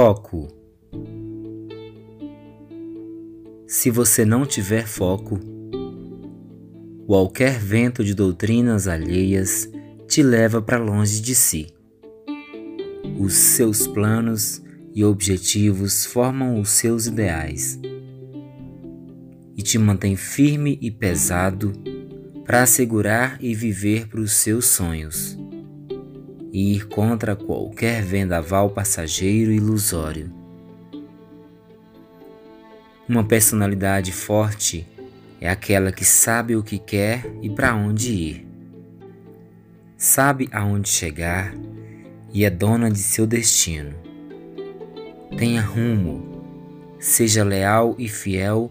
Foco. Se você não tiver foco, qualquer vento de doutrinas alheias te leva para longe de si. Os seus planos e objetivos formam os seus ideais e te mantém firme e pesado para assegurar e viver para os seus sonhos e ir contra qualquer vendaval passageiro ilusório. Uma personalidade forte é aquela que sabe o que quer e para onde ir. Sabe aonde chegar e é dona de seu destino. Tenha rumo, seja leal e fiel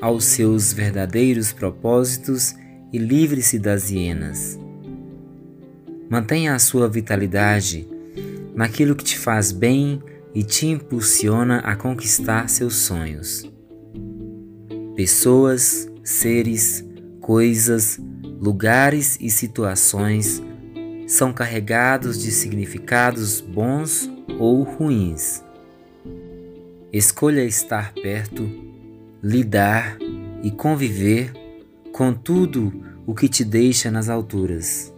aos seus verdadeiros propósitos e livre-se das hienas. Mantenha a sua vitalidade naquilo que te faz bem e te impulsiona a conquistar seus sonhos. Pessoas, seres, coisas, lugares e situações são carregados de significados bons ou ruins. Escolha estar perto, lidar e conviver com tudo o que te deixa nas alturas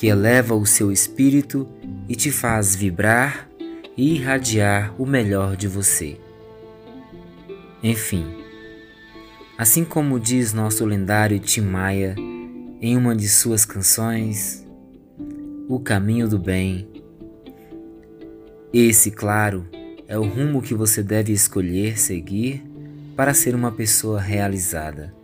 que eleva o seu espírito e te faz vibrar e irradiar o melhor de você. Enfim, assim como diz nosso lendário Tim Maia em uma de suas canções, O Caminho do Bem, esse, claro, é o rumo que você deve escolher seguir para ser uma pessoa realizada.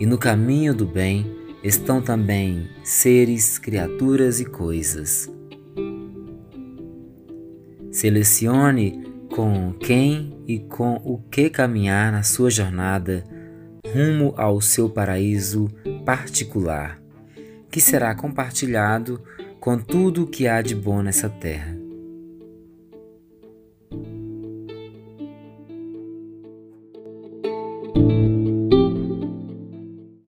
E no caminho do bem, estão também seres, criaturas e coisas. Selecione com quem e com o que caminhar na sua jornada rumo ao seu paraíso particular, que será compartilhado com tudo o que há de bom nessa terra.